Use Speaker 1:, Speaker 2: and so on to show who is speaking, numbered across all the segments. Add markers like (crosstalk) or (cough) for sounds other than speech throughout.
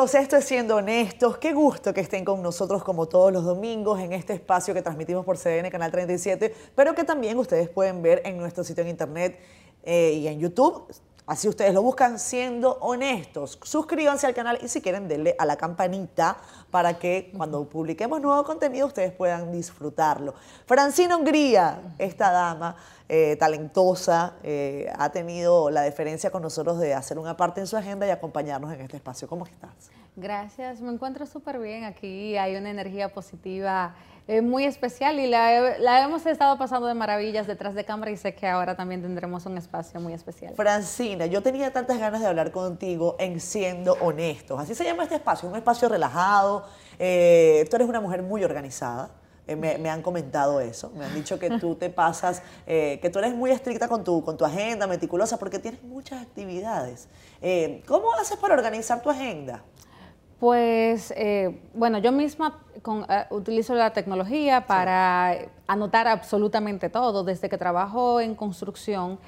Speaker 1: Amigos, esto es Siendo Honestos. Qué gusto que estén con nosotros como todos los domingos en este espacio que transmitimos por CDN Canal 37, pero que también ustedes pueden ver en nuestro sitio en internet eh, y en YouTube. Así ustedes lo buscan siendo honestos. Suscríbanse al canal y si quieren denle a la campanita para que cuando publiquemos nuevo contenido ustedes puedan disfrutarlo. Francina Hungría, esta dama eh, talentosa, eh, ha tenido la deferencia con nosotros de hacer una parte en su agenda y acompañarnos en este espacio. ¿Cómo estás?
Speaker 2: Gracias, me encuentro súper bien aquí, hay una energía positiva eh, muy especial y la, hemos estado pasando de maravillas detrás de cámara y sé que ahora también tendremos un espacio muy especial.
Speaker 1: Francina, yo tenía tantas ganas de hablar contigo en Siendo Honestos, así se llama este espacio, un espacio relajado, tú eres una mujer muy organizada, eh, me, han comentado eso, me han dicho que tú te pasas, eh, que tú eres muy estricta con tu, con tu agenda, meticulosa, porque tienes muchas actividades. Eh, ¿Cómo haces para organizar tu agenda?
Speaker 2: Pues, bueno, yo misma utilizo la tecnología para anotar absolutamente todo. Desde que trabajo en construcción,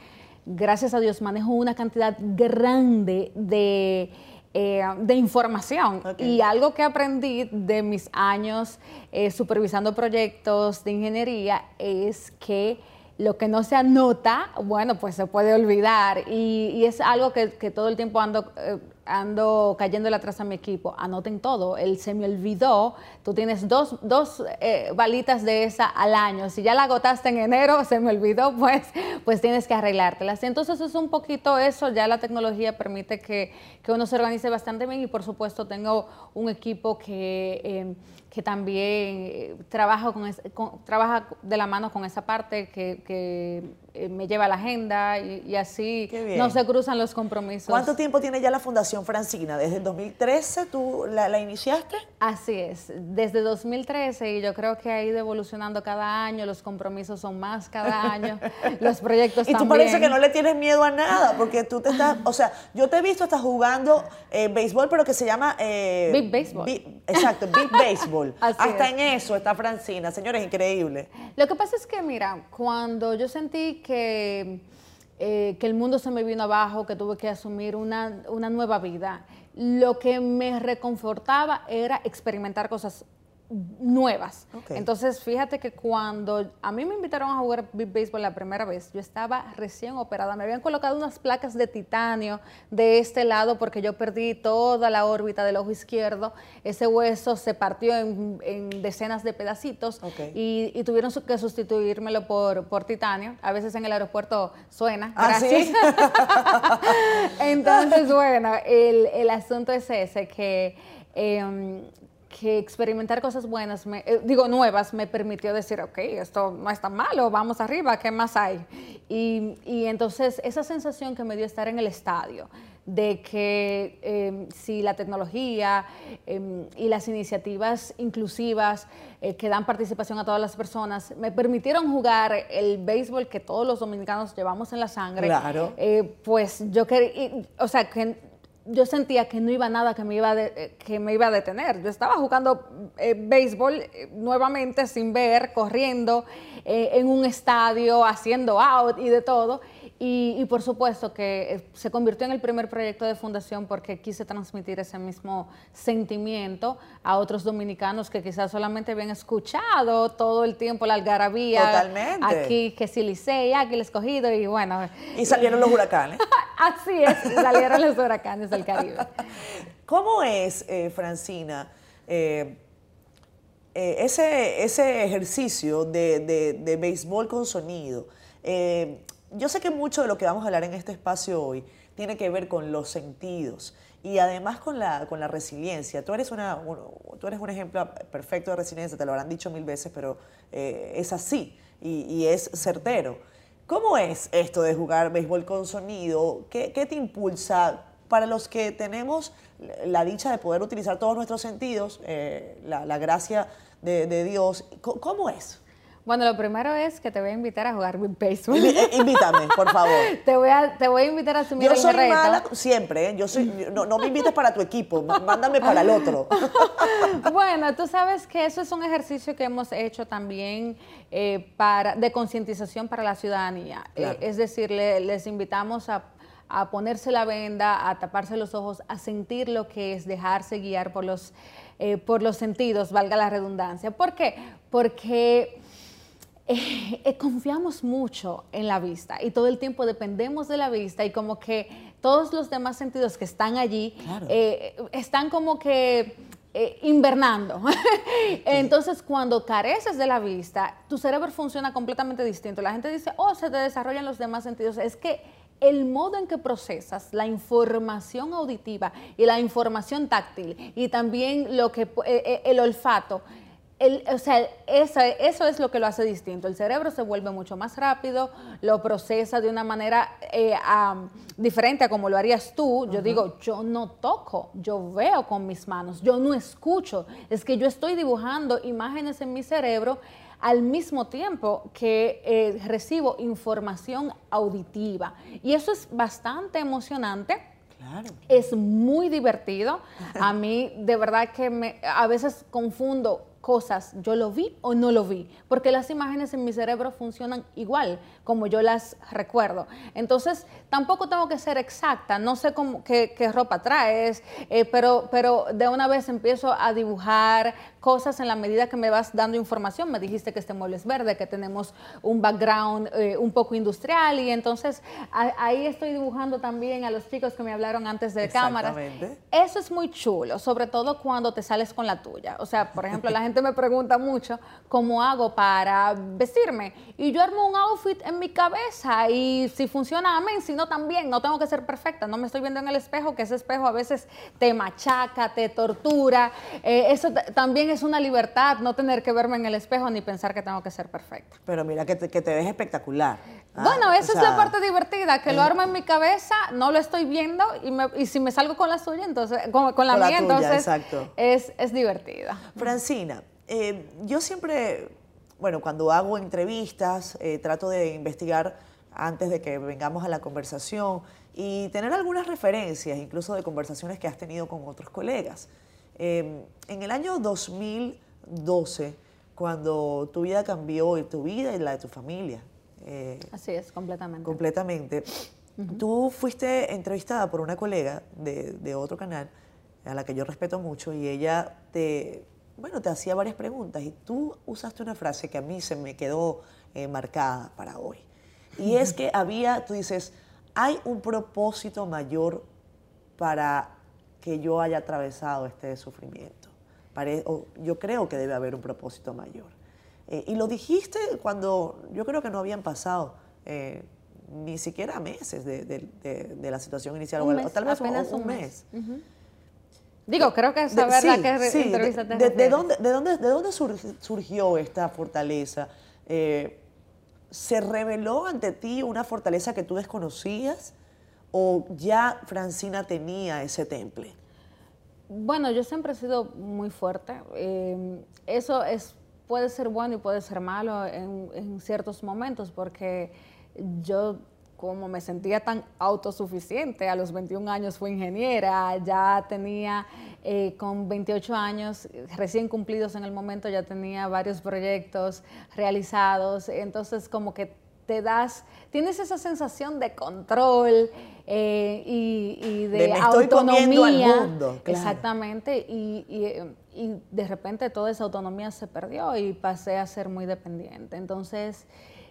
Speaker 2: gracias a Dios manejo una cantidad grande de eh, de información. Y algo que aprendí de mis años eh, supervisando proyectos de ingeniería es que lo que no se anota, bueno, pues se puede olvidar. Y, es algo que, todo el tiempo ando eh, ando cayendo atrás a mi equipo, anoten todo, él se me olvidó, tú tienes dos, dos eh, balitas de esa al año, si ya la agotaste en enero, se me olvidó, (laughs) pues, pues tienes que arreglártelas. Entonces es un poquito eso, ya la tecnología permite que, que uno se organice bastante bien y por supuesto tengo un equipo que... Eh, que también eh, trabaja, con, trabaja de la mano con esa parte que, eh, me lleva a la agenda y, así no se cruzan los compromisos.
Speaker 1: ¿Cuánto tiempo tiene ya la Fundación Francina? ¿Desde el 2013 tú la, iniciaste?
Speaker 2: Así es, desde 2013 y yo creo que ha ido evolucionando cada año, los compromisos son más cada año, (laughs) los proyectos
Speaker 1: también. Y tú parece que no le tienes miedo a nada, porque tú te estás, o sea, yo te he visto, estás jugando eh, béisbol, pero que se llama...
Speaker 2: Big Baseball.
Speaker 1: exacto, Big (laughs) Baseball. Hasta en eso está Francina, señores, increíble.
Speaker 2: Lo que pasa es que, mira, cuando yo sentí que, eh, que el mundo se me vino abajo, que tuve que asumir una, una nueva vida, lo que me reconfortaba era experimentar cosas nuevas. Entonces, fíjate que cuando a mí me invitaron a jugar béisbol la primera vez, yo estaba recién operada. Me habían colocado unas placas de titanio de este lado porque yo perdí toda la órbita del ojo izquierdo. Ese hueso se partió en, decenas de pedacitos y, tuvieron que sustituírmelo por, por titanio. A veces en el aeropuerto suena.
Speaker 1: ¿Ah,
Speaker 2: gracias. (laughs) Entonces, bueno, el, asunto es ese que... Em, que experimentar cosas buenas, eh, digo nuevas, me permitió decir, ok, esto no es tan malo, vamos arriba, ¿qué más hay? Y, y entonces esa sensación que me dio estar en el estadio, de que em, si la tecnología em, y las iniciativas inclusivas eh, que dan participación a todas las personas me permitieron jugar el béisbol que todos los dominicanos llevamos en la sangre,
Speaker 1: claro.
Speaker 2: Eh, pues yo quería, o sea, que yo sentía que no iba nada que me iba, eh, que me iba a detener. Yo estaba jugando eh, béisbol eh, nuevamente sin ver, corriendo en un estadio, haciendo out y de todo. Y, por supuesto que eh, se convirtió en el primer proyecto de fundación porque quise transmitir ese mismo sentimiento a otros dominicanos que quizás solamente habían escuchado todo el tiempo la algarabía.
Speaker 1: Totalmente.
Speaker 2: Aquí, que si Licey, aquí el escogido y bueno.
Speaker 1: Y salieron los huracanes. (laughs)
Speaker 2: Así es, salieron los huracanes del Caribe.
Speaker 1: ¿Cómo es, eh, Francina? Eh, ese, ese ejercicio de, de, béisbol con sonido, yo sé que mucho de lo que vamos a hablar en este espacio hoy tiene que ver con los sentidos y además con la, con la resiliencia. Tú eres, una, un, tú eres un ejemplo perfecto de resiliencia, te lo habrán dicho mil veces, pero eh, es así y, es certero. ¿Cómo es esto de jugar béisbol con sonido? ¿Qué, te impulsa? Para los que tenemos la dicha de poder utilizar todos nuestros sentidos, eh, la, gracia de Dios, ¿cómo es?
Speaker 2: Bueno, lo primero es que te voy a invitar a jugar béisbol.
Speaker 1: Eh, invítame, por favor. (laughs)
Speaker 2: te, voy a, te voy a invitar a asumir
Speaker 1: Yo soy
Speaker 2: reto.
Speaker 1: mala siempre, ¿eh? Yo soy, no, no, me invites para tu equipo, mándame para el otro. (laughs)
Speaker 2: bueno, tú sabes que eso es un ejercicio que hemos hecho también eh, para, de concientización para la ciudadanía. Eh, es decir, les invitamos a a ponerse la venda, a taparse los ojos, a sentir lo que es dejarse guiar por los, eh, por los sentidos, valga la redundancia. ¿Por qué? Porque eh, eh, confiamos mucho en la vista y todo el tiempo dependemos de la vista y como que todos los demás sentidos que están allí están como que invernando. (laughs) Entonces, cuando careces de la vista, tu cerebro funciona completamente distinto. La gente dice, oh, se te desarrollan los demás sentidos. Es que el modo en que procesas la información auditiva y la información táctil y también lo que eh, eh, el o sea, eso, es lo que lo hace distinto. El cerebro se vuelve mucho más rápido, lo procesa de una manera eh, diferente a como lo harías tú. Yo digo, yo no toco, yo veo con mis manos, yo no escucho. Es que yo estoy dibujando imágenes en mi cerebro al mismo tiempo que eh, recibo información auditiva. Y eso es bastante emocionante. Claro. Es muy divertido. A mí de verdad que me, a veces confundo cosas, yo lo vi o no lo vi, porque las imágenes en mi cerebro funcionan igual como yo las recuerdo. Entonces, tampoco tengo que ser exacta, no sé cómo, qué, ropa traes, eh, pero, pero de una vez empiezo a dibujar cosas en la medida que me vas dando información. Me dijiste que este mueble es verde, que tenemos un background eh, un poco industrial y entonces ahí estoy dibujando también a los chicos que me hablaron antes de cámara. Eso es muy chulo, sobre todo cuando te sales con la tuya. O sea, por ejemplo, la gente me pregunta mucho cómo hago para vestirme y yo armo un outfit en mi cabeza y si funciona, amén, si no también, no tengo que ser perfecta, no me estoy viendo en el espejo, que ese espejo a veces te machaca, te tortura. Eh, eso también es una libertad no tener que verme en el espejo ni pensar que tengo que ser perfecta.
Speaker 1: Pero mira, que te, que te ves espectacular.
Speaker 2: Ah, bueno, esa es la parte divertida, que lo armo en mi cabeza, no lo estoy viendo y, si me salgo con la suya, entonces, con, la mía, entonces Es, es divertida.
Speaker 1: Francina, eh, yo siempre, bueno, cuando hago entrevistas, eh, trato de investigar antes de que vengamos a la conversación y tener algunas referencias, incluso de conversaciones que has tenido con otros colegas. Em, en el año 2012, cuando tu vida cambió, y tu vida y la de tu familia.
Speaker 2: Eh, Así es, completamente.
Speaker 1: Completamente. Tú fuiste entrevistada por una colega de, otro canal, a la que yo respeto mucho, y ella te, bueno, te hacía varias preguntas, y tú usaste una frase que a mí se me quedó eh, marcada para hoy. Y es que había, tú dices, hay un propósito mayor para que yo haya atravesado este sufrimiento. yo creo que debe haber un propósito mayor. Eh, y lo dijiste cuando yo creo que no habían pasado eh, ni siquiera meses de, la situación inicial, o tal vez apenas un, mes.
Speaker 2: Digo, creo que es verdad que sí, entrevista
Speaker 1: de, de, dónde, de, dónde, ¿De dónde surgió esta fortaleza? Eh, ¿Se reveló ante ti una fortaleza que tú desconocías? O ya Francina tenía ese temple?
Speaker 2: Bueno, yo siempre he sido muy fuerte. Eh, eso es, puede ser bueno y puede ser malo en, ciertos momentos porque yo como me sentía tan autosuficiente, a los 21 años fui ingeniera, ya tenía eh, con 28 años recién cumplidos en el momento, ya tenía varios proyectos realizados, entonces como que te das, tienes esa sensación de control eh, y, de, autonomía. Exactamente, y, de repente toda esa autonomía se perdió y pasé a ser muy dependiente. Entonces,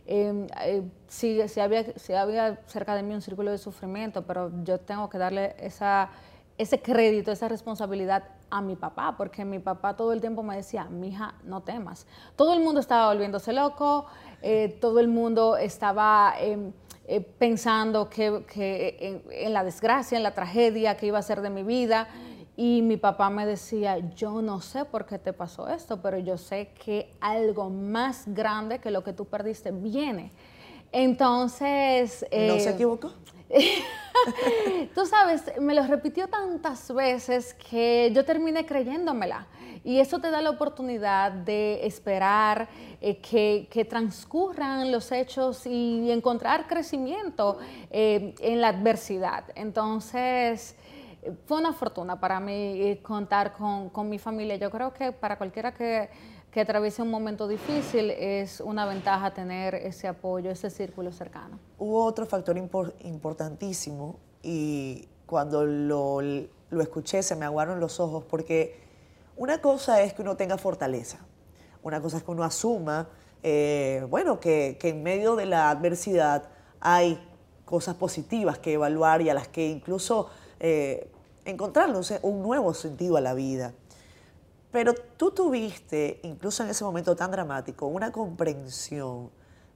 Speaker 2: em, eh, sí, había, sí había cerca de mí un círculo de sufrimiento, pero yo tengo que darle esa, ese crédito, esa responsabilidad a mi papá, porque mi papá todo el tiempo me decía, mija, no temas. Todo el mundo estaba volviéndose loco, eh, todo el mundo estaba em, eh, pensando que, en, la desgracia, en la tragedia que iba a ser de mi vida. Y mi papá me decía, yo no sé por qué te pasó esto, pero yo sé que algo más grande que lo que tú perdiste viene. Entonces...
Speaker 1: ¿No se eh, equivocó? (laughs)
Speaker 2: Tú sabes, me lo repitió tantas veces que yo terminé creyéndomela. Y eso te da la oportunidad de esperar eh, que, transcurran los hechos y encontrar crecimiento eh, en la adversidad. Entonces, fue una fortuna para mí eh, contar con, con mi familia. Yo creo que para cualquiera que que atraviese un momento difícil, es una ventaja tener ese apoyo, ese círculo cercano.
Speaker 1: Hubo otro factor importantísimo y cuando lo, lo escuché se me aguaron los ojos porque una cosa es que uno tenga fortaleza, una cosa es que uno asuma, eh, bueno, que, en medio de la adversidad hay cosas positivas que evaluar y a las que incluso eh, encontrarle un nuevo sentido a la vida. Pero tú tuviste, incluso en ese momento tan dramático, una comprensión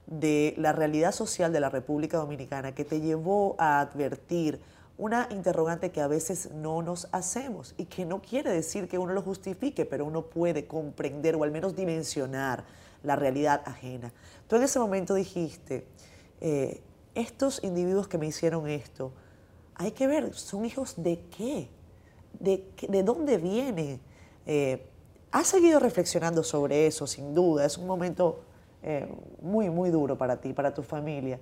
Speaker 1: de la realidad social de la República Dominicana que te llevó a advertir una interrogante que a veces no nos hacemos y que no quiere decir que uno lo justifique, pero uno puede comprender o al menos dimensionar la realidad ajena. Tú en ese momento dijiste, eh, estos individuos que me hicieron esto, hay que ver, ¿son hijos de qué? ¿De, de dónde vienen? Eh, has seguido reflexionando sobre eso, sin duda. Es un momento eh, muy, muy duro para ti, para tu familia.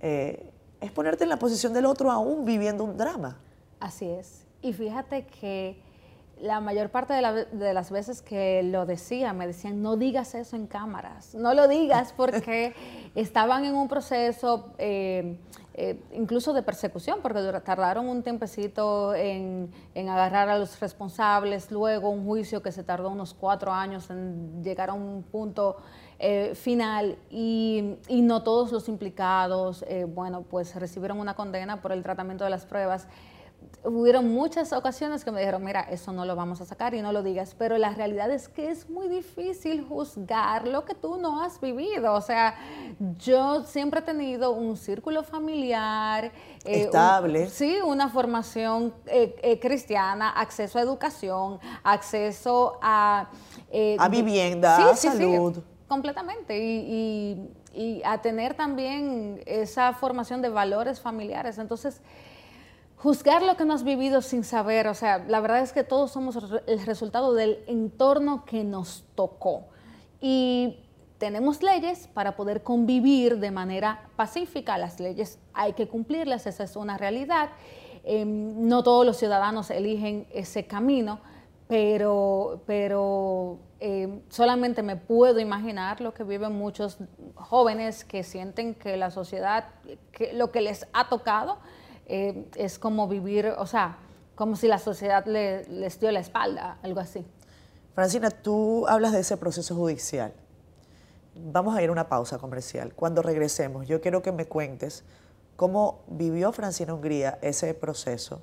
Speaker 1: Eh, es ponerte en la posición del otro aún viviendo un drama.
Speaker 2: Así es. Y fíjate que la mayor parte de, las veces que lo decía, me decían, no digas eso en cámaras, no lo digas porque (laughs) estaban en un proceso eh, eh, incluso de persecución, porque tardaron un tiempecito en, agarrar a los responsables, luego un juicio que se tardó unos cuatro años en llegar a un punto eh, final y, y, no todos los implicados, bueno, pues recibieron una condena por el tratamiento de las pruebas hubieron muchas ocasiones que me dijeron, mira, eso no lo vamos a sacar y no lo digas, pero la realidad es que es muy difícil juzgar lo que tú no has vivido. O sea, yo siempre he tenido un círculo familiar.
Speaker 1: Eh, Estable.
Speaker 2: sí, una formación eh, eh, cristiana, acceso a educación, acceso a...
Speaker 1: a vivienda, a salud.
Speaker 2: Completamente. y, y a tener también esa formación de valores familiares. Entonces, juzgar lo que no has vivido sin saber, o sea, la verdad es que todos somos el resultado del entorno que nos tocó. Y tenemos leyes para poder convivir de manera pacífica. Las leyes hay que cumplirlas, esa es una realidad. Em, no todos los ciudadanos eligen ese camino, pero, pero em, solamente me puedo imaginar lo que viven muchos jóvenes que sienten que la sociedad, que lo que les ha tocado, eh, es como vivir, o sea, como si la sociedad les dio la espalda, algo así.
Speaker 1: Francina, tú hablas de ese proceso judicial. Vamos a ir a una pausa comercial. Cuando regresemos, yo quiero que me cuentes cómo vivió Francina Hungría ese proceso,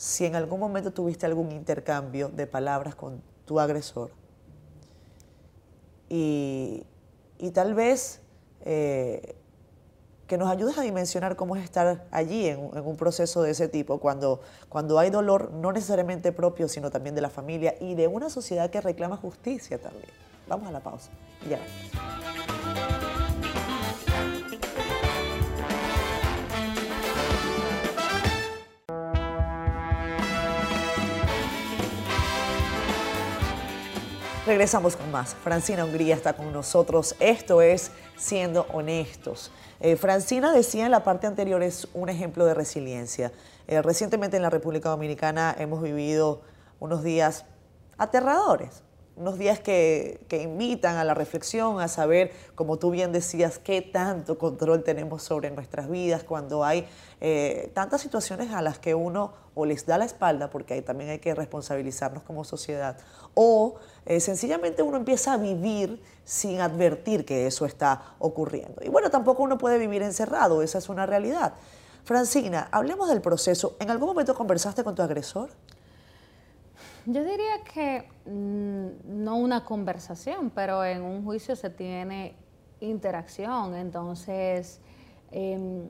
Speaker 1: si en algún momento tuviste algún intercambio de palabras con tu agresor. Y, tal vez eh, que nos ayudes a dimensionar cómo es estar allí en, un proceso de ese tipo, cuando, cuando hay dolor no necesariamente propio, sino también de la familia y de una sociedad que reclama justicia también. Vamos a la pausa. Ya. Regresamos con más. Francina Hungría está con nosotros. Esto es Siendo Honestos. Eh, Francina decía en la parte anterior es un ejemplo de resiliencia. Eh, recientemente en la República Dominicana hemos vivido unos días aterradores, unos días que, invitan a la reflexión, a saber, como tú bien decías, qué tanto control tenemos sobre nuestras vidas cuando hay eh, tantas situaciones a las que uno o les da la espalda, porque ahí también hay que responsabilizarnos como sociedad, o eh, sencillamente uno empieza a vivir sin advertir que eso está ocurriendo. Y bueno, tampoco uno puede vivir encerrado, esa es una realidad. Francina, hablemos del proceso. ¿En algún momento conversaste con tu agresor?
Speaker 2: Yo diría que mm, no una conversación, pero en un juicio se tiene interacción. Entonces, em,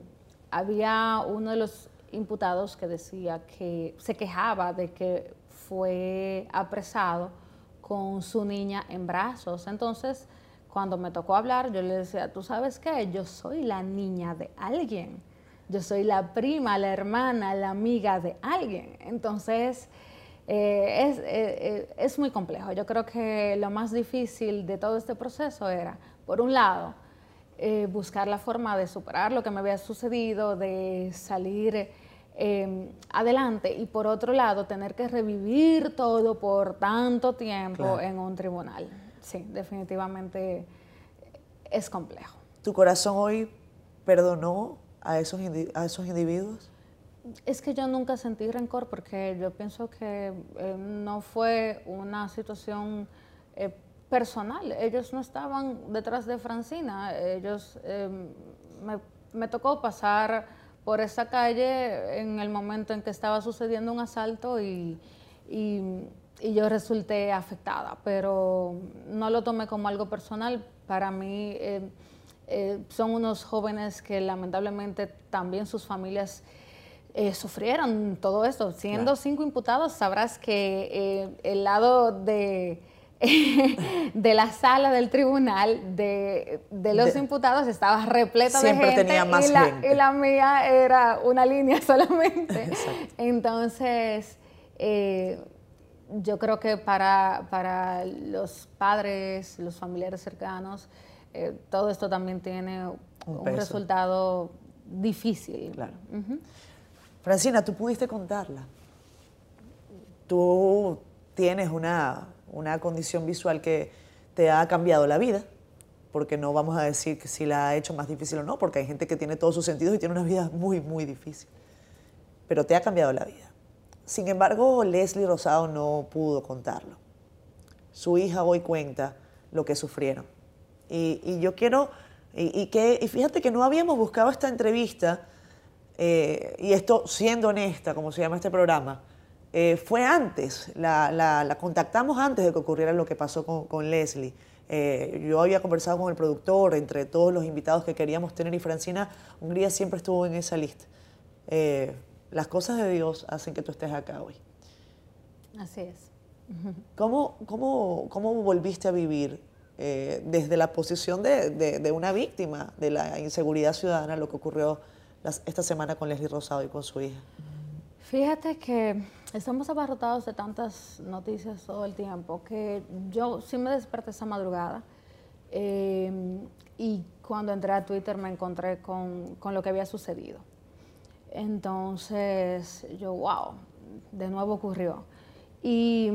Speaker 2: había uno de los imputados que decía que se quejaba de que fue apresado con su niña en brazos. Entonces, cuando me tocó hablar, yo le decía, tú sabes qué, yo soy la niña de alguien, yo soy la prima, la hermana, la amiga de alguien. Entonces, eh, es, eh, eh, es, muy complejo. Yo creo que lo más difícil de todo este proceso era, por un lado, buscar la forma de superar lo que me había sucedido, de salir adelante y por otro lado, tener que revivir todo por tanto tiempo en un tribunal. Sí, definitivamente es complejo.
Speaker 1: ¿Tu corazón hoy perdonó a esos, a esos individuos?
Speaker 2: Es que yo nunca sentí rencor porque yo pienso que eh, no fue una situación eh, personal. Ellos no estaban detrás de Francina. Ellos em, me, tocó pasar por esa calle en el momento en que estaba sucediendo un asalto y, y, yo resulté afectada, pero no lo tomé como algo personal. Para mí eh, son unos jóvenes que lamentablemente también sus familias eh, sufrieron todo esto. Siendo cinco imputados, sabrás que eh, el lado de, (laughs) de la sala del tribunal de, los imputados estaba repleta de gente,
Speaker 1: tenía más
Speaker 2: y,
Speaker 1: la,
Speaker 2: y la mía era una línea (laughs) solamente. Entonces, eh, yo creo que para, para los padres, los familiares cercanos, todo esto también tiene un, resultado difícil.
Speaker 1: Claro. Francina, tú pudiste contarla. Tú tienes una, condición visual que te ha cambiado la vida, porque no vamos a decir si la ha hecho más difícil o no, porque hay gente que tiene todos sus sentidos y tiene una vida muy, muy difícil. Pero te ha cambiado la vida. Sin embargo, Leslie Rosado no pudo contarlo. Su hija hoy cuenta lo que sufrieron. Y, yo quiero, y, que, y fíjate que no habíamos buscado esta entrevista eh, y esto siendo honesta, como se llama este programa, eh, fue antes, la, contactamos antes de que ocurriera lo que pasó con, Leslie. Eh, yo había conversado con el productor, entre todos los invitados que queríamos tener, y Francina Hungría siempre estuvo en esa lista. las cosas de Dios hacen que tú estés acá hoy.
Speaker 2: Así es.
Speaker 1: ¿Cómo, cómo, cómo volviste a vivir desde la posición de, de, una víctima de la inseguridad ciudadana lo que ocurrió esta semana con Leslie Rosado y con su hija?
Speaker 2: Fíjate que estamos abarrotados de tantas noticias todo el tiempo que yo sí me desperté esa madrugada em, y cuando entré a Twitter me encontré con, lo que había sucedido. Entonces yo, wow, de nuevo ocurrió. Y,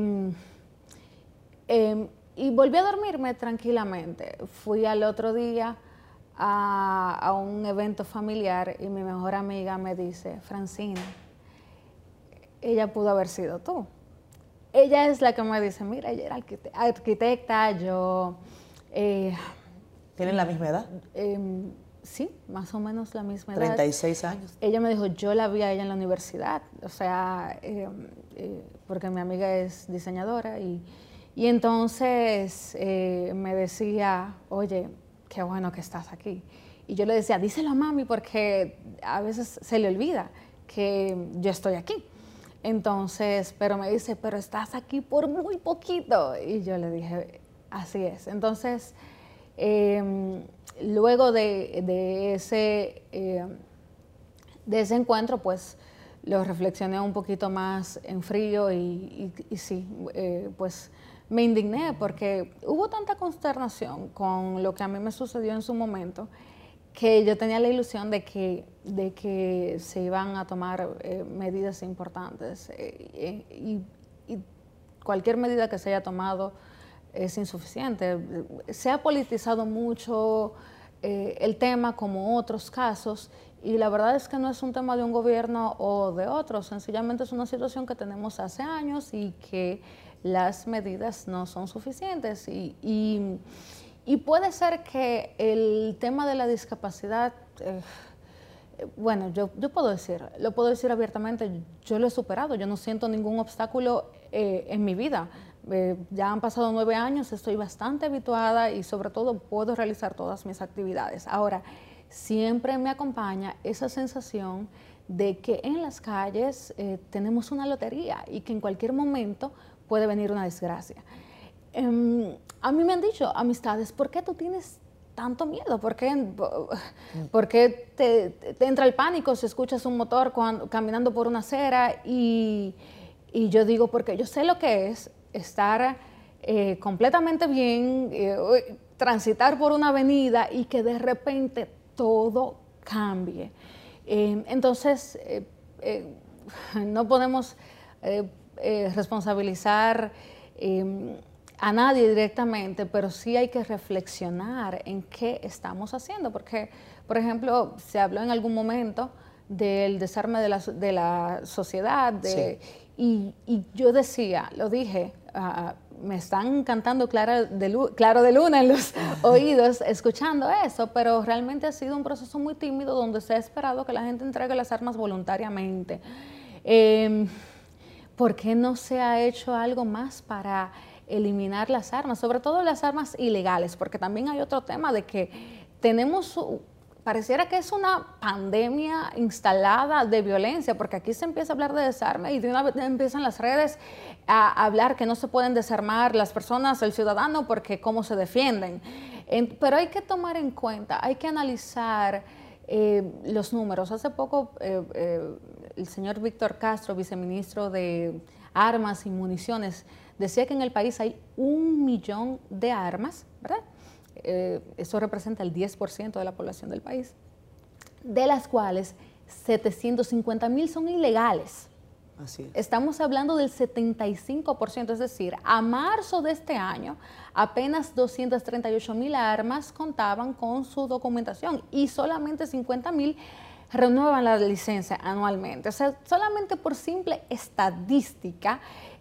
Speaker 2: em, y volví a dormirme tranquilamente. Fui al otro día a, un evento familiar y mi mejor amiga me dice, Francina, ella pudo haber sido tú. Ella es la que me dice, mira, ella era arquitecta, yo...
Speaker 1: Eh, ¿Tienen la misma edad?
Speaker 2: Em, sí, más o menos la misma
Speaker 1: edad. 36 años.
Speaker 2: Ella me dijo, yo la vi a ella en la universidad, o sea, em, eh, porque mi amiga es diseñadora y, y entonces eh, me decía, oye, qué bueno que estás aquí. Y yo le decía, díselo a mami porque a veces se le olvida que yo estoy aquí. Entonces, pero me dice, pero estás aquí por muy poquito. Y yo le dije, así es. Entonces, em, luego de, ese, em, de ese encuentro, pues lo reflexioné un poquito más en frío y, y sí, eh, pues me indigné porque hubo tanta consternación con lo que a mí me sucedió en su momento que yo tenía la ilusión de que, de que se iban a tomar eh, medidas importantes eh, y, cualquier medida que se haya tomado es insuficiente. Se ha politizado mucho eh, el tema como otros casos y la verdad es que no es un tema de un gobierno o de otro, sencillamente es una situación que tenemos hace años y que las medidas no son suficientes y, y, puede ser que el tema de la discapacidad, eh, bueno, yo, yo, puedo decir, lo puedo decir abiertamente, yo lo he superado, yo no siento ningún obstáculo eh, en mi vida. Eh, ya han pasado nueve años, estoy bastante habituada y sobre todo puedo realizar todas mis actividades. Ahora, siempre me acompaña esa sensación de que en las calles tenemos una lotería y que en cualquier momento puede venir una desgracia. Em, a mí me han dicho, amistades, ¿por qué tú tienes tanto miedo? ¿Por qué, te, entra el pánico si escuchas un motor caminando por una acera? Y, yo digo, porque yo sé lo que es estar eh, completamente bien, eh, transitar por una avenida y que de repente todo cambie. Em, entonces, eh, (laughs) no podemos eh, responsabilizar em, a nadie directamente, pero sí hay que reflexionar en qué estamos haciendo, porque, por ejemplo, se habló en algún momento del desarme de la, de la sociedad. De, y, yo decía, lo dije, ah, me están cantando Clara de Claro de Luna en los (laughs) oídos escuchando eso, pero realmente ha sido un proceso muy tímido donde se ha esperado que la gente entregue las armas voluntariamente. Em, ¿Por qué no se ha hecho algo más para eliminar las armas, sobre todo las armas ilegales? Porque también hay otro tema de que tenemos pareciera que es una pandemia instalada de violencia, porque aquí se empieza a hablar de desarme y de una vez empiezan las redes a hablar que no se pueden desarmar las personas, el ciudadano, porque cómo se defienden. pero hay que tomar en cuenta, hay que analizar eh, los números. Hace poco eh, eh, el señor Víctor Castro, viceministro de Armas y Municiones, decía que en el país hay un millón de armas, ¿verdad? Eh, eso representa el 10% de la población del país, de las cuales 750 mil son ilegales. Estamos hablando del 75%, es decir, a marzo de este año apenas 238 mil armas contaban con su documentación y solamente 50 mil renuevan la licencia anualmente. O sea, solamente por simple estadística,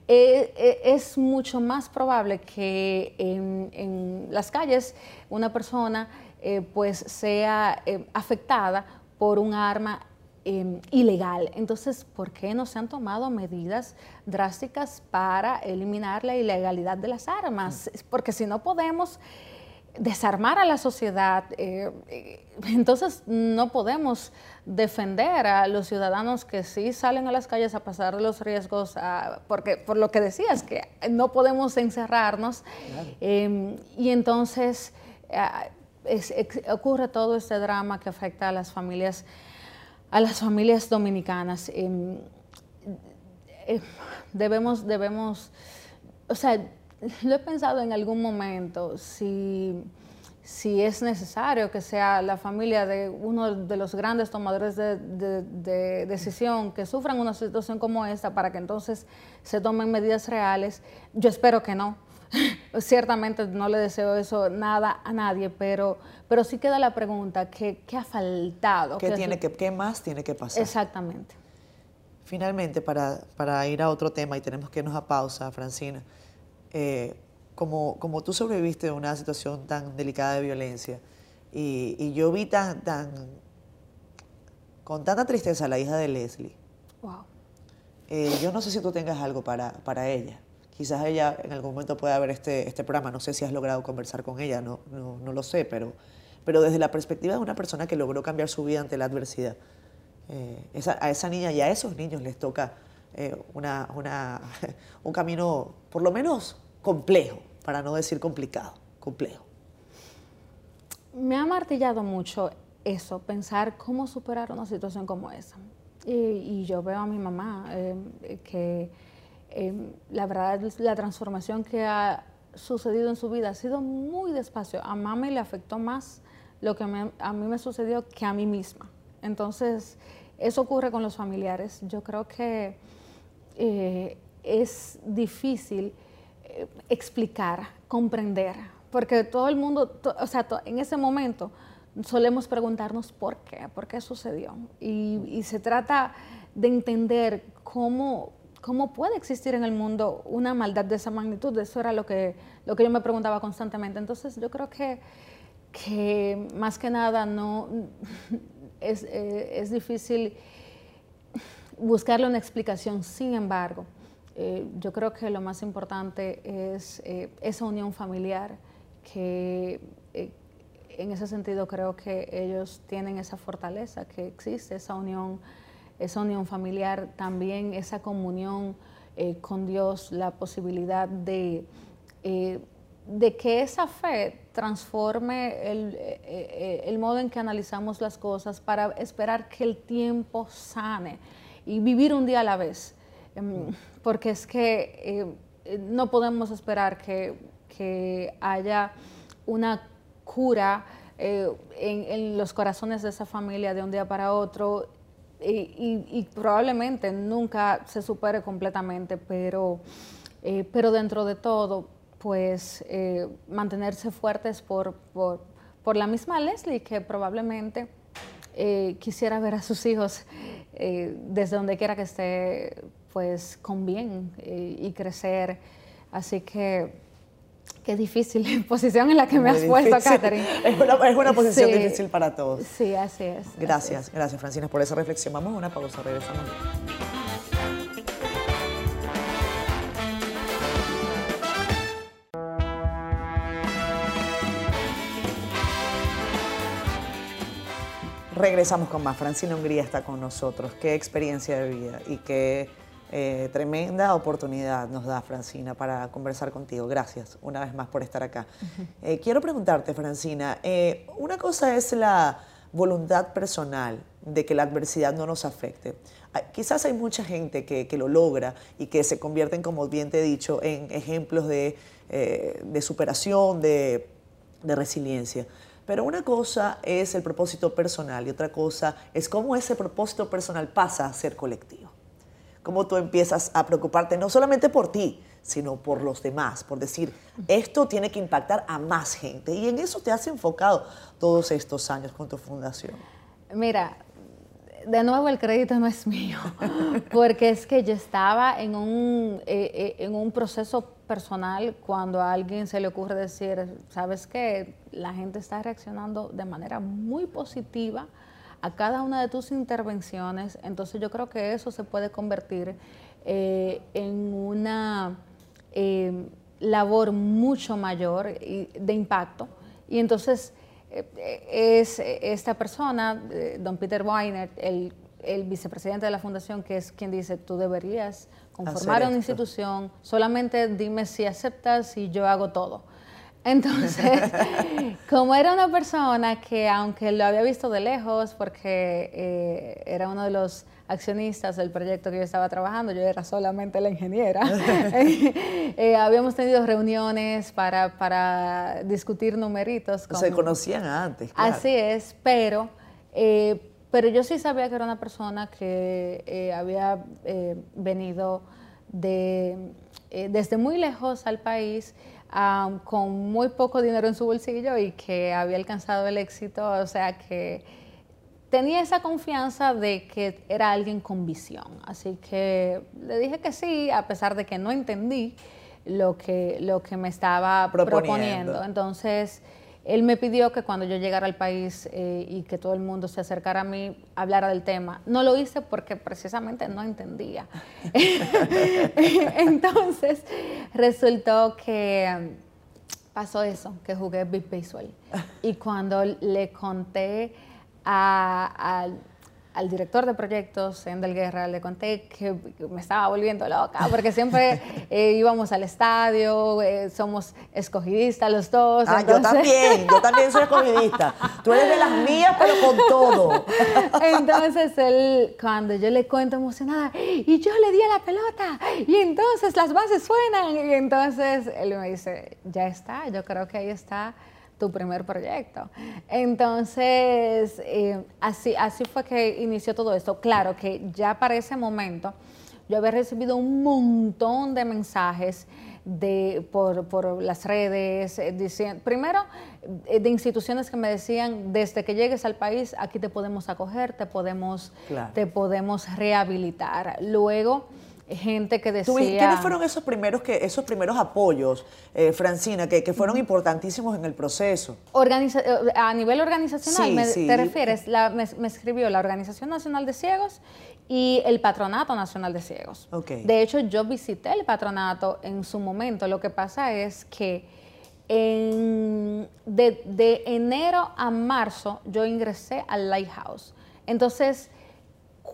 Speaker 2: eh, eh, es mucho más probable que en, las calles una persona eh, pues sea afectada por un arma em, ilegal. Entonces, ¿por qué no se han tomado medidas drásticas para eliminar la ilegalidad de las armas? Porque si no podemos desarmar a la sociedad, eh, eh, entonces no podemos defender a los ciudadanos que sí salen a las calles a pasar los riesgos, porque por lo que decías, que no podemos encerrarnos. Em, y entonces eh, ocurre todo este drama que afecta a las familias, a las familias dominicanas. Em, debemos, debemos, o sea, lo he pensado en algún momento, si, si es necesario que sea la familia de uno de los grandes tomadores de, decisión que sufran una situación como esta para que entonces se tomen medidas reales. Yo espero que no. Ciertamente no le deseo eso nada a nadie, pero, pero sí queda la pregunta, ¿qué, qué ha faltado?
Speaker 1: ¿Qué, tiene que, ¿Qué más tiene que pasar?
Speaker 2: Exactamente.
Speaker 1: Finalmente, para, para ir a otro tema y tenemos que irnos a pausa, Francina. Eh, como, como tú sobreviviste a una situación tan delicada de violencia y, yo vi tan, tan, con tanta tristeza a la hija de Leslie. Wow. Eh, yo no sé si tú tengas algo para, para ella. Quizás ella en algún momento pueda ver este, este programa. No sé si has logrado conversar con ella, no, no, no lo sé, pero, pero desde la perspectiva de una persona que logró cambiar su vida ante la adversidad, eh, a esa niña y a esos niños les toca una, una, (laughs) un camino, por lo menos complejo, para no decir complicado, complejo.
Speaker 2: Me ha martillado mucho eso, pensar cómo superar una situación como esa. Y, yo veo a mi mamá eh, que eh, la verdad la transformación que ha sucedido en su vida ha sido muy despacio. A mami le afectó más lo que a mí me sucedió que a mí misma. Entonces, eso ocurre con los familiares. Yo creo que eh, es difícil explicar, comprender, porque todo el mundo, o sea, en ese momento solemos preguntarnos por qué, por qué sucedió. Y, se trata de entender cómo, cómo puede existir en el mundo una maldad de esa magnitud. Eso era lo que, lo que yo me preguntaba constantemente. Entonces yo creo que, que más que nada no (laughs) es, eh, es difícil buscarle una explicación. Sin embargo, eh, yo creo que lo más importante es eh, esa unión familiar, que en ese sentido creo que ellos tienen esa fortaleza, que existe esa unión, esa unión familiar, también esa comunión con Dios, la posibilidad de, de que esa fe transforme el, el modo en que analizamos las cosas para esperar que el tiempo sane y vivir un día a la vez. Em, porque es que eh, no podemos esperar que, haya una cura eh, en, los corazones de esa familia de un día para otro y, probablemente nunca se supere completamente, pero, eh, pero dentro de todo, pues mantenerse fuertes por, por, por, la misma Leslie, que probablemente eh, quisiera ver a sus hijos eh, desde donde quiera que esté, pues con bien y crecer. Así que Qué difícil (laughs) posición en la que me has puesto, Catherine. (laughs)
Speaker 1: Es una, es una posición difícil para todos.
Speaker 2: Sí, así es.
Speaker 1: Gracias, gracias Francina por esa reflexión. Vamos a una pausa, regresamos. Regresamos con más. Francina Hungría está con nosotros. Qué experiencia de vida y qué eh, tremenda oportunidad nos da Francina para conversar contigo. Gracias una vez más por estar acá. Eh, quiero preguntarte, Francina, eh, una cosa es la voluntad personal de que la adversidad no nos afecte. Quizás hay mucha gente que, lo logra y que se convierten, como bien te he dicho, en ejemplos de, superación, de, de resiliencia. Pero una cosa es el propósito personal y otra cosa es cómo ese propósito personal pasa a ser colectivo cómo tú empiezas a preocuparte no solamente por ti, sino por los demás, por decir, esto tiene que impactar a más gente. Y en eso te has enfocado todos estos años con tu fundación.
Speaker 2: Mira, de nuevo el crédito no es mío, (laughs) porque es que yo estaba en un, eh, eh, en un proceso personal cuando a alguien se le ocurre decir, sabes que la gente está reaccionando de manera muy positiva a cada una de tus intervenciones, entonces yo creo que eso se puede convertir eh, en una eh, labor mucho mayor de impacto. Y entonces eh, es esta persona, don Peter Weiner, el, vicepresidente de la fundación, que es quien dice, tú deberías conformar una institución, solamente dime si aceptas y yo hago todo. Entonces, (laughs) como era una persona que, aunque lo había visto de lejos, porque eh, era uno de los accionistas del proyecto que yo estaba trabajando, yo era solamente la ingeniera, (laughs) (laughs) eh, habíamos tenido reuniones para, para discutir numeritos.
Speaker 1: Se conocían antes.
Speaker 2: Así es, pero, eh, pero yo sí sabía que era una persona que había venido de, desde muy lejos al país con muy poco dinero en su bolsillo y que había alcanzado el éxito, o sea que tenía esa confianza de que era alguien con visión. Así que le dije que sí, a pesar de que no entendí lo que, lo que me estaba proponiendo. Entonces, él me pidió que cuando yo llegara al país eh, y que todo el mundo se acercara a mí, hablara del tema. No lo hice porque precisamente no entendía. (laughs) Entonces, resultó que um, pasó eso, que jugué Big Baseball. Y cuando le conté a al director de proyectos en Del Guerra, le conté que me estaba volviendo loca, porque siempre (laughs) eh, íbamos al estadio, eh, somos escogidistas los dos.
Speaker 1: Ah, yo también, yo también soy escogidista. Tú eres de las mías, pero con todo. (laughs)
Speaker 2: Entonces, él, cuando yo le cuento emocionada, y yo le di a la pelota, y entonces las bases suenan, y entonces él me dice, ya está, yo creo que ahí está tu primer proyecto. Entonces, eh, así, así fue que inició todo esto. Claro que ya para ese momento yo había recibido un montón de mensajes de, por, las redes, eh, primero eh, de instituciones que me decían, desde que llegues al país, aquí te podemos acoger, te podemos, te podemos rehabilitar. Luego, gente que decía...
Speaker 1: ¿Quiénes fueron esos primeros, que, esos primeros apoyos, eh, Francina, que, fueron importantísimos en el proceso?
Speaker 2: Eh, a nivel organizacional, ¿te refieres? me, escribió la Organización Nacional de Ciegos y el Patronato Nacional de Ciegos. De hecho, yo visité el patronato en su momento. Lo que pasa es que de, de enero a marzo yo ingresé al Lighthouse. Entonces,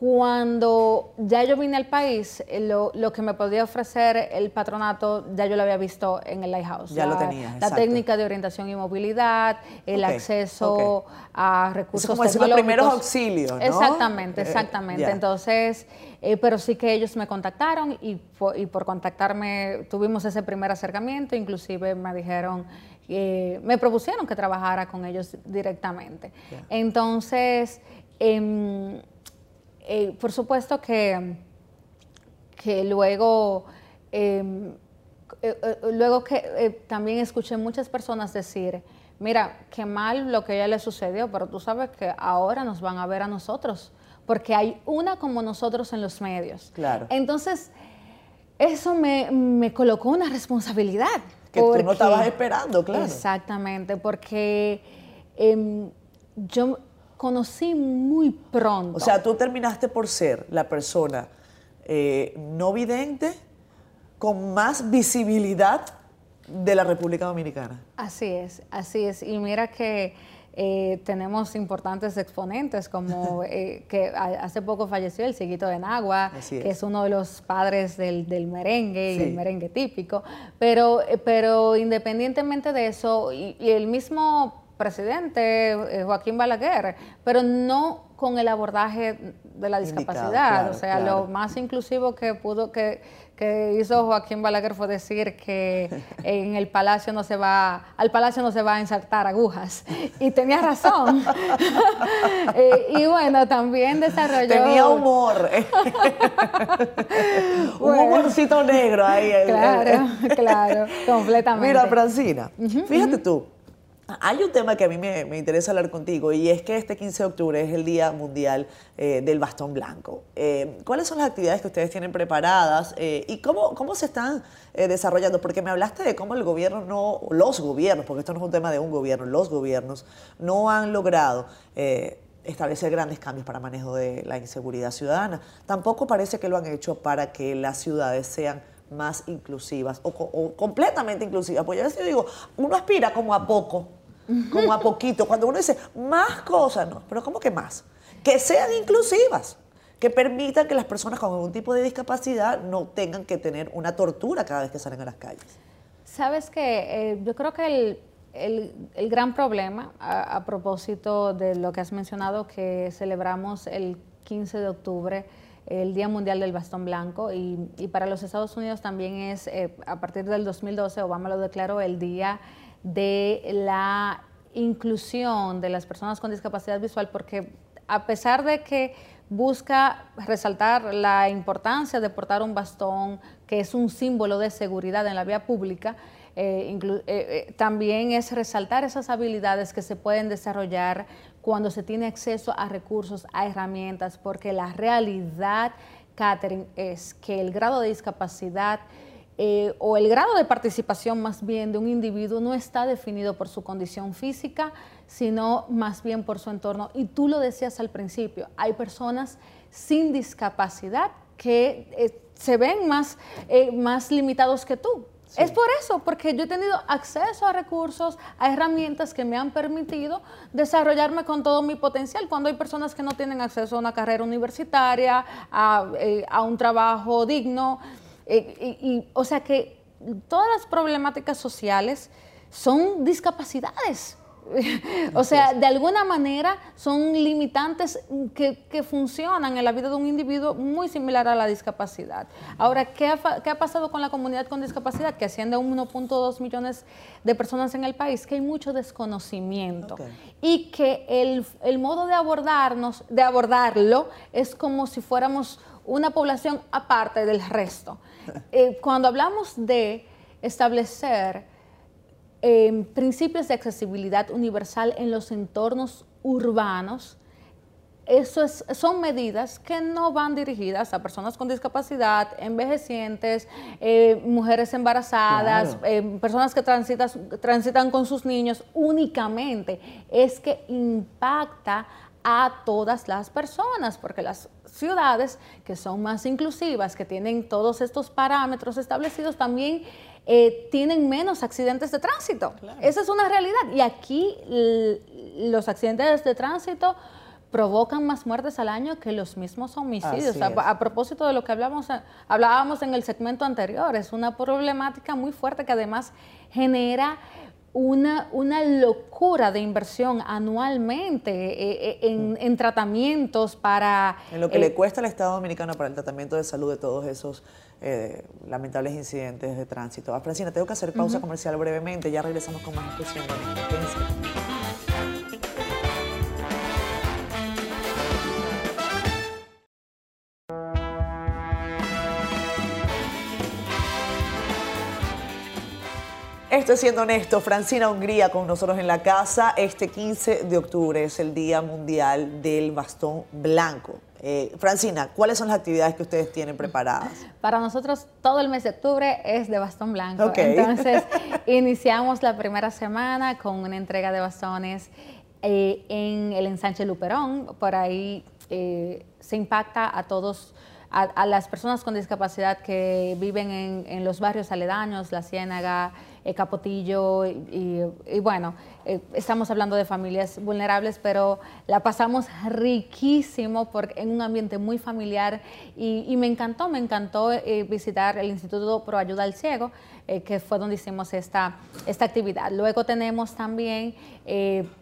Speaker 2: cuando ya yo vine al país, eh, lo, que me podía ofrecer el patronato, ya yo lo había visto en el Lighthouse.
Speaker 1: Ya lo tenía.
Speaker 2: La técnica de orientación y movilidad, el acceso a recursos
Speaker 1: como
Speaker 2: tecnológicos.
Speaker 1: los primeros auxilios, ¿no?
Speaker 2: Exactamente, eh, exactamente. Entonces, eh, pero sí que ellos me contactaron y por, contactarme tuvimos ese primer acercamiento, inclusive me dijeron, me propusieron que trabajara con ellos directamente. Entonces, em, eh, por supuesto que, que luego, em, eh, eh, luego que también escuché muchas personas decir, mira, qué mal lo que a ella le sucedió, pero tú sabes que ahora nos van a ver a nosotros, porque hay una como nosotros en los medios.
Speaker 1: Claro.
Speaker 2: Entonces, eso me, colocó una responsabilidad.
Speaker 1: Que tú no estabas esperando, claro.
Speaker 2: Exactamente, porque em, yo conocí muy pronto.
Speaker 1: O sea, tú terminaste por ser la persona eh, no vidente con más visibilidad de la República Dominicana.
Speaker 2: Así es, así es. Y mira que eh, tenemos importantes exponentes, como (laughs) eh, que hace poco falleció el Siguito de Nagua, que es uno de los padres del, merengue y el merengue típico. Pero, pero independientemente de eso, y, el mismo presidente, eh, Joaquín Balaguer, pero no con el abordaje de la discapacidad. o sea, lo más inclusivo que pudo, que que hizo Joaquín Balaguer fue decir que (laughs) en el palacio no se va, al palacio no se va a insertar agujas. Y tenía razón. (laughs) Eh, y bueno, también desarrolló...
Speaker 1: Tenía humor. (laughs) Un humorcito negro ahí.
Speaker 2: Claro, claro, completamente.
Speaker 1: Mira, Francina, fíjate tú, hay un tema que a mí me, interesa hablar contigo y es que este 15 de octubre es el Día Mundial eh, del Bastón Blanco. Eh, ¿Cuáles son las actividades que ustedes tienen preparadas eh, y cómo, cómo se están desarrollando? Porque me hablaste de cómo el gobierno no, los gobiernos, porque esto no es un tema de un gobierno, los gobiernos no han logrado establecer grandes cambios para manejo de la inseguridad ciudadana. Tampoco parece que lo han hecho para que las ciudades sean más inclusivas o, completamente inclusivas. Pues yo digo, uno aspira como a poco, como a poquito. Cuando uno dice más cosas, no, pero ¿cómo que más? Que sean inclusivas, que permitan que las personas con algún tipo de discapacidad no tengan que tener una tortura cada vez que salen a las calles.
Speaker 2: Sabes que eh, yo creo que el, el, gran problema, a, propósito de lo que has mencionado, que celebramos el 15 de octubre, el Día Mundial del Bastón Blanco y, para los Estados Unidos también es, eh, a partir del 2012, Obama lo declaró el Día de la Inclusión de las Personas con Discapacidad Visual, porque a pesar de que busca resaltar la importancia de portar un bastón, que es un símbolo de seguridad en la vía pública, eh, eh, también es resaltar esas habilidades que se pueden desarrollar cuando se tiene acceso a recursos, a herramientas, porque la realidad, Catherine, es que el grado de discapacidad eh, o el grado de participación más bien de un individuo no está definido por su condición física, sino más bien por su entorno. Y tú lo decías al principio, hay personas sin discapacidad que eh, se ven más, eh, más limitados que tú. Es por eso, porque yo he tenido acceso a recursos, a herramientas que me han permitido desarrollarme con todo mi potencial. Cuando hay personas que no tienen acceso a una carrera universitaria, a, eh, un trabajo digno, eh, y, o sea que todas las problemáticas sociales son discapacidades. (laughs) o sea, de alguna manera son limitantes que, funcionan en la vida de un individuo muy similar a la discapacidad. Ahora, ¿qué ha, pasado con la comunidad con discapacidad? Que asciende a 1.2 millones de personas en el país, que hay mucho desconocimiento y que el, modo de abordarnos, de abordarlo, es como si fuéramos una población aparte del resto. (laughs) Eh, cuando hablamos de establecer principios de accesibilidad universal en los entornos urbanos, eso son medidas que no van dirigidas a personas con discapacidad, envejecientes, eh, mujeres embarazadas, eh, personas que transitan, transitan con sus niños únicamente. Es que impacta a todas las personas, porque las ciudades que son más inclusivas, que tienen todos estos parámetros establecidos, también eh, tienen menos accidentes de tránsito. Esa es una realidad. Y aquí los accidentes de tránsito provocan más muertes al año que los mismos homicidios. A, propósito de lo que hablamos, hablábamos en el segmento anterior, es una problemática muy fuerte que además genera una, una locura de inversión anualmente eh, eh, en, tratamientos para...
Speaker 1: En lo que le cuesta al Estado Dominicano para el tratamiento de salud de todos esos eh, lamentables incidentes de tránsito. Ah, Francina, tengo que hacer pausa comercial brevemente, ya regresamos con más discusión. Esto es siendo honesto, Francina Hungría con nosotros en la casa. Este 15 de octubre es el Día Mundial del Bastón Blanco. Eh, Francina, ¿cuáles son las actividades que ustedes tienen preparadas? (laughs)
Speaker 2: Para nosotros todo el mes de octubre es de bastón blanco. Entonces, (laughs) iniciamos la primera semana con una entrega de bastones eh, en el ensanche Luperón. Por ahí eh, se impacta a todos a, las personas con discapacidad que viven en, los barrios aledaños, La Ciénaga, eh, Capotillo, y, bueno, eh, estamos hablando de familias vulnerables, pero la pasamos riquísimo porque, en un ambiente muy familiar y, me encantó, me encantó eh, visitar el Instituto Pro Ayuda al Ciego, que fue donde hicimos esta, esta actividad. Luego tenemos también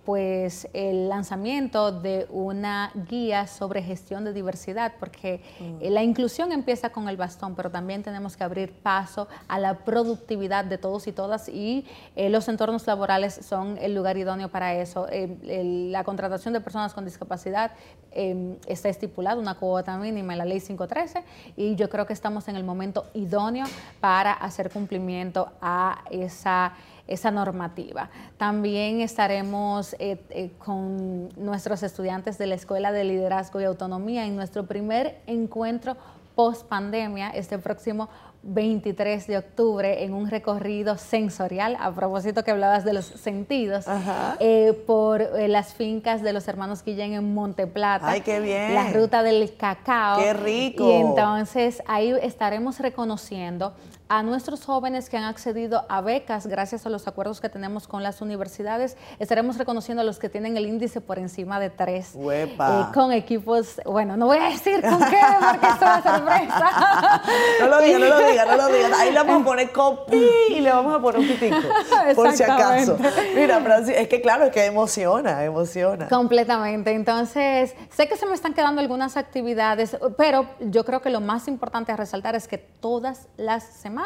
Speaker 2: pues el lanzamiento de una guía sobre gestión de diversidad, porque mm. la inclusión empieza con el bastón, pero también tenemos que abrir paso a la productividad de todos y todas y eh, los entornos laborales son el lugar idóneo para eso. Eh, la contratación de personas con discapacidad em, está estipulada, una cuota mínima en la ley 513 y yo creo que estamos en el momento idóneo para hacer cumplimiento a esa esa normativa. También estaremos eh, con nuestros estudiantes de la Escuela de Liderazgo y Autonomía en nuestro primer encuentro post pandemia este próximo 23 de octubre en un recorrido sensorial, a propósito que hablabas de los sentidos, eh, por eh, las fincas de los hermanos Guillén en Monteplata.
Speaker 1: ¡Ay, qué bien!
Speaker 2: La ruta del cacao.
Speaker 1: ¡Qué rico!
Speaker 2: Y entonces ahí estaremos reconociendo a nuestros jóvenes que han accedido a becas gracias a los acuerdos que tenemos con las universidades. Estaremos reconociendo a los que tienen el índice por encima de tres.
Speaker 1: Eh,
Speaker 2: con equipos, bueno, no voy a decir con qué, porque esto es sorpresa. (laughs)
Speaker 1: no lo diga, no lo diga, no lo diga. (laughs) Ahí le vamos a poner copy y le vamos a poner un pitico, por si acaso. Mira, Francis, es que claro, es que emociona, emociona.
Speaker 2: Completamente. Entonces, sé que se me están quedando algunas actividades, pero yo creo que lo más importante a resaltar es que todas las semanas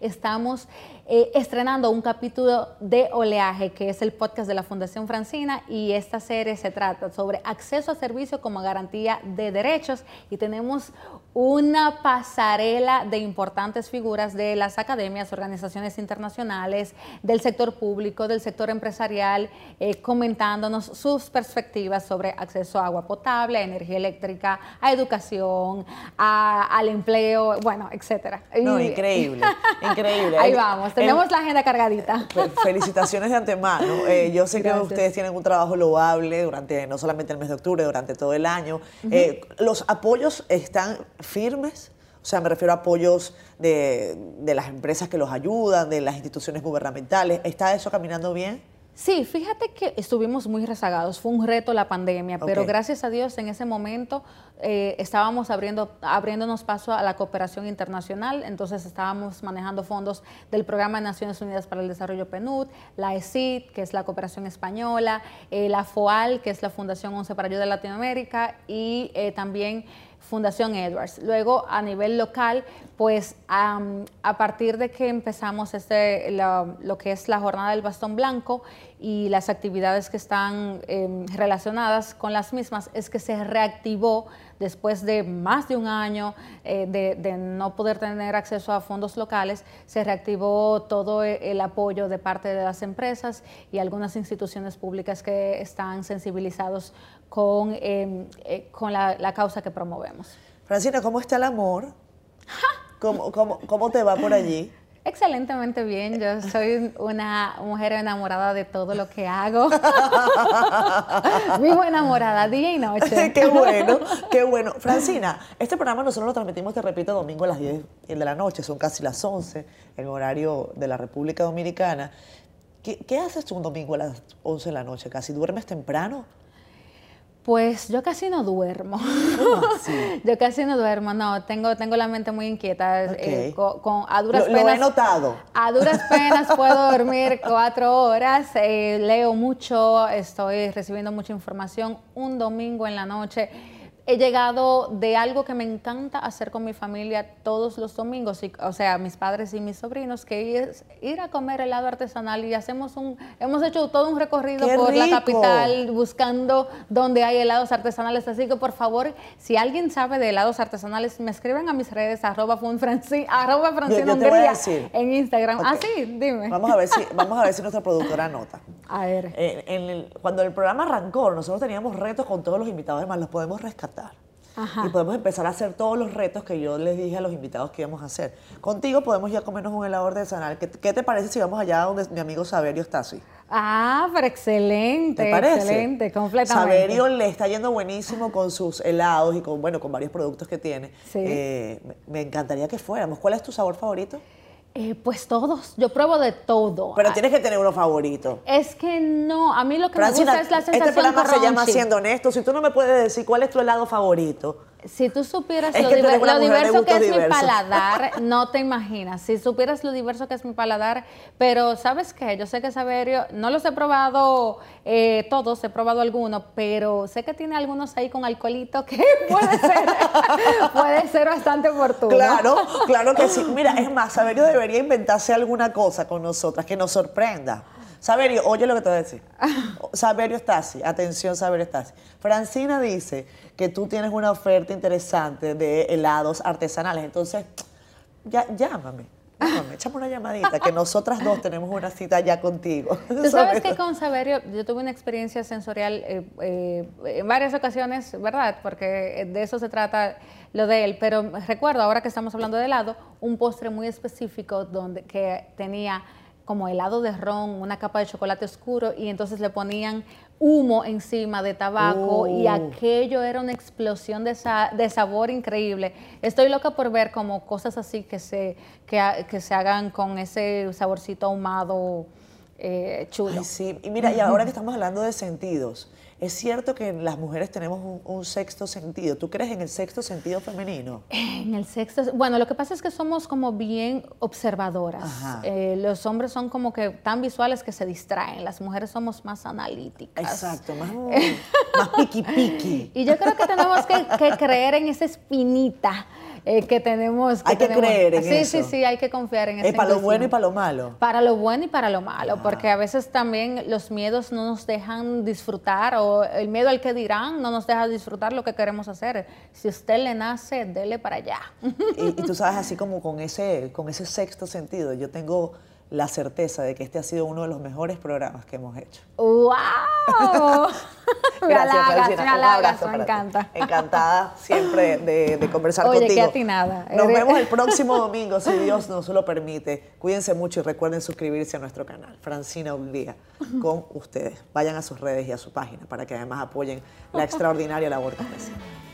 Speaker 2: estamos eh, estrenando un capítulo de Oleaje, que es el podcast de la Fundación Francina, y esta serie se trata sobre acceso a servicio como garantía de derechos y tenemos una pasarela de importantes figuras de las academias, organizaciones internacionales, del sector público, del sector empresarial, eh, comentándonos sus perspectivas sobre acceso a agua potable, a energía eléctrica, a educación, al empleo, bueno, etcétera.
Speaker 1: No, increíble, (laughs) increíble.
Speaker 2: Ahí vamos, tenemos la agenda cargadita.
Speaker 1: Felicitaciones de antemano. Eh, yo sé que ustedes tienen un trabajo loable durante no solamente el mes de octubre, durante todo el año. Eh, los apoyos están firmes. O sea, me refiero a apoyos de, de las empresas que los ayudan, de las instituciones gubernamentales. ¿Está eso caminando bien?
Speaker 2: Sí, fíjate que estuvimos muy rezagados, fue un reto la pandemia, pero gracias a Dios en ese momento eh, estábamos abriendo, abriéndonos paso a la cooperación internacional, entonces estábamos manejando fondos del Programa de Naciones Unidas para el Desarrollo PNUD, la ECID, que es la cooperación española, eh, la FOAL, que es la Fundación 11 para Ayuda a Latinoamérica, y eh, también Fundación Edwards. Luego, a nivel local, pues a partir de que empezamos este, lo, que es la jornada del bastón blanco y las actividades que están em, relacionadas con las mismas, es que se reactivó después de más de un año eh, de, no poder tener acceso a fondos locales, se reactivó todo e, el apoyo de parte de las empresas y algunas instituciones públicas que están sensibilizados con, em, eh, con la, causa que promovemos.
Speaker 1: Francina, ¿cómo está el amor? (laughs) ¿Cómo, cómo, cómo te va por allí?
Speaker 2: Excelentemente bien, yo soy una mujer enamorada de todo lo que hago. (laughs) Vivo enamorada día y noche. (laughs)
Speaker 1: qué bueno, qué bueno. Francina, este programa nosotros lo transmitimos, te repito, domingo a las 10 de la noche, son casi las 11, en horario de la República Dominicana. ¿Qué, qué haces tú un domingo a las 11 de la noche casi? ¿Duermes temprano?
Speaker 2: Pues yo casi no duermo. (laughs) yo casi no duermo, no. Tengo, tengo la mente muy inquieta.
Speaker 1: Eh,
Speaker 2: con, a duras penas.
Speaker 1: Lo he notado.
Speaker 2: A duras penas puedo (laughs) dormir cuatro horas. Eh, leo mucho, estoy recibiendo mucha información. Un domingo en la noche he llegado de algo que me encanta hacer con mi familia todos los domingos, o sea, mis padres y mis sobrinos, que es ir a comer helado artesanal y hacemos un, hemos hecho todo un recorrido por la capital buscando donde hay helados artesanales. Así que por favor, si alguien sabe de helados artesanales, me escriben a mis redes arroba (laughs) arroba en Instagram. Ah, sí, dime.
Speaker 1: Vamos a ver si, (laughs) vamos a ver si nuestra productora anota.
Speaker 2: A ver.
Speaker 1: cuando el programa arrancó, nosotros teníamos retos con todos los invitados, además los podemos rescatar y podemos empezar a hacer todos los retos que yo les dije a los invitados que íbamos a hacer. Contigo podemos ya comernos un helado artesanal. ¿Qué, qué te parece si vamos allá donde mi amigo Saberio está así?
Speaker 2: Ah, pero excelente, ¿Te parece? excelente, completamente.
Speaker 1: Saberio le está yendo buenísimo con sus helados y con, bueno, con varios productos que tiene. Sí. Eh, me encantaría que fuéramos. ¿Cuál es tu sabor favorito?
Speaker 2: Eh, pues todos, yo pruebo de todo.
Speaker 1: Pero tienes que tener uno favorito.
Speaker 2: Es que no, a mí lo que me gusta es la sensación
Speaker 1: Este programa se llama Siendo Honesto. Si tú no me puedes decir cuál es tu helado favorito,
Speaker 2: si tú supieras lo, diverso que es mi paladar, (laughs) no te imaginas. Si supieras lo diverso que es mi paladar, pero ¿sabes qué? Yo sé que Saberio, no los he probado eh, todos, he probado algunos, pero sé que tiene algunos ahí con alcoholito que (laughs) puede ser, puede ser bastante oportuno.
Speaker 1: Claro, claro que sí. (laughs) Mira, es más, Saberio debería inventarse alguna cosa con nosotras que nos sorprenda. Saberio, oye lo que te voy a decir. (laughs) Saberio Stasi, atención Saberio Stasi. Francina dice que tú tienes una oferta interesante de helados artesanales. Entonces, ya, llámame. Llámame, échame una llamadita, que nosotras dos tenemos una cita ya contigo. (laughs)
Speaker 2: Tú sabes que con Saberio yo tuve una experiencia sensorial eh, eh, en varias ocasiones, ¿verdad? Porque de eso se trata lo de él. Pero recuerdo, ahora que estamos hablando de helado, un postre muy específico donde, que tenía como helado de ron, una capa de chocolate oscuro y entonces le ponían humo encima de tabaco y oh. aquello era una explosión de, de, sabor increíble. Estoy loca por ver como cosas así que se, que, se hagan con ese saborcito ahumado eh, chulo.
Speaker 1: sí, y mira, y ahora que estamos hablando de sentidos, es cierto que las mujeres tenemos un, sexto sentido. ¿Tú crees en el sexto sentido femenino?
Speaker 2: En el sexto, bueno, lo que pasa es que somos como bien observadoras. Eh, los hombres son como que tan visuales que se distraen. Las mujeres somos más analíticas.
Speaker 1: Exacto, más, (laughs) más piqui piqui.
Speaker 2: Y yo creo que tenemos que, que creer en esa espinita eh, que tenemos.
Speaker 1: hay que creer en
Speaker 2: eso. Sí, sí, sí, hay que confiar en eso.
Speaker 1: para lo bueno y para lo malo.
Speaker 2: Para lo bueno y para lo malo, ah. porque a veces también los miedos no nos dejan disfrutar o el miedo al que dirán no nos deja disfrutar lo que queremos hacer. Si usted le nace, dele para allá.
Speaker 1: Y, y tú sabes, (laughs) así como con ese, con ese sexto sentido, yo tengo la certeza de que este ha sido uno de los mejores programas que hemos hecho.
Speaker 2: ¡Wow! (laughs)
Speaker 1: Gracias,
Speaker 2: me abrazo, me encanta.
Speaker 1: Encantada siempre de, conversar
Speaker 2: Oye,
Speaker 1: contigo.
Speaker 2: Qué atinada.
Speaker 1: Nos vemos el (laughs) próximo domingo, si Dios nos lo permite. Cuídense mucho y recuerden suscribirse a nuestro canal, Francina día con ustedes. Vayan a sus redes y a su página para que además apoyen la (laughs) extraordinaria labor que hacen.